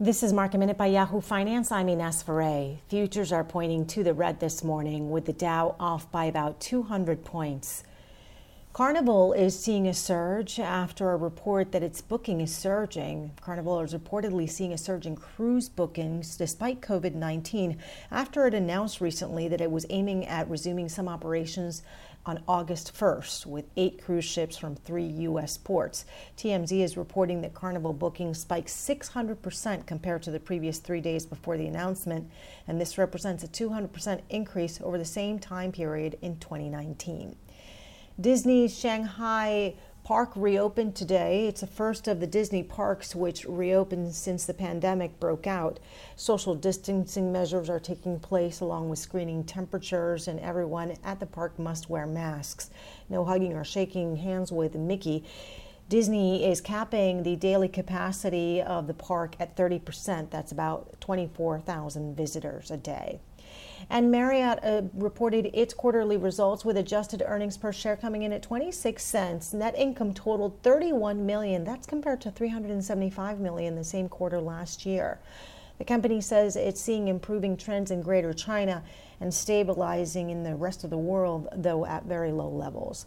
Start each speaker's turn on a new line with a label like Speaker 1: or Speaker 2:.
Speaker 1: This is Market Minute by Yahoo Finance. I'm Ines Ferre. Futures are pointing to the red this morning with the Dow off by about 200 points. Carnival is seeing a surge after a report that its booking is surging. Carnival is reportedly seeing a surge in cruise bookings despite COVID 19 after it announced recently that it was aiming at resuming some operations on August 1st with eight cruise ships from three U.S. ports. TMZ is reporting that Carnival bookings spiked 600% compared to the previous three days before the announcement, and this represents a 200% increase over the same time period in 2019. Disney's Shanghai park reopened today. It's the first of the Disney parks which reopened since the pandemic broke out. Social distancing measures are taking place along with screening temperatures, and everyone at the park must wear masks. No hugging or shaking hands with Mickey. Disney is capping the daily capacity of the park at 30%. That's about 24,000 visitors a day. And Marriott uh, reported its quarterly results with adjusted earnings per share coming in at 26 cents. Net income totaled 31 million. That's compared to 375 million the same quarter last year. The company says it's seeing improving trends in Greater China and stabilizing in the rest of the world, though at very low levels.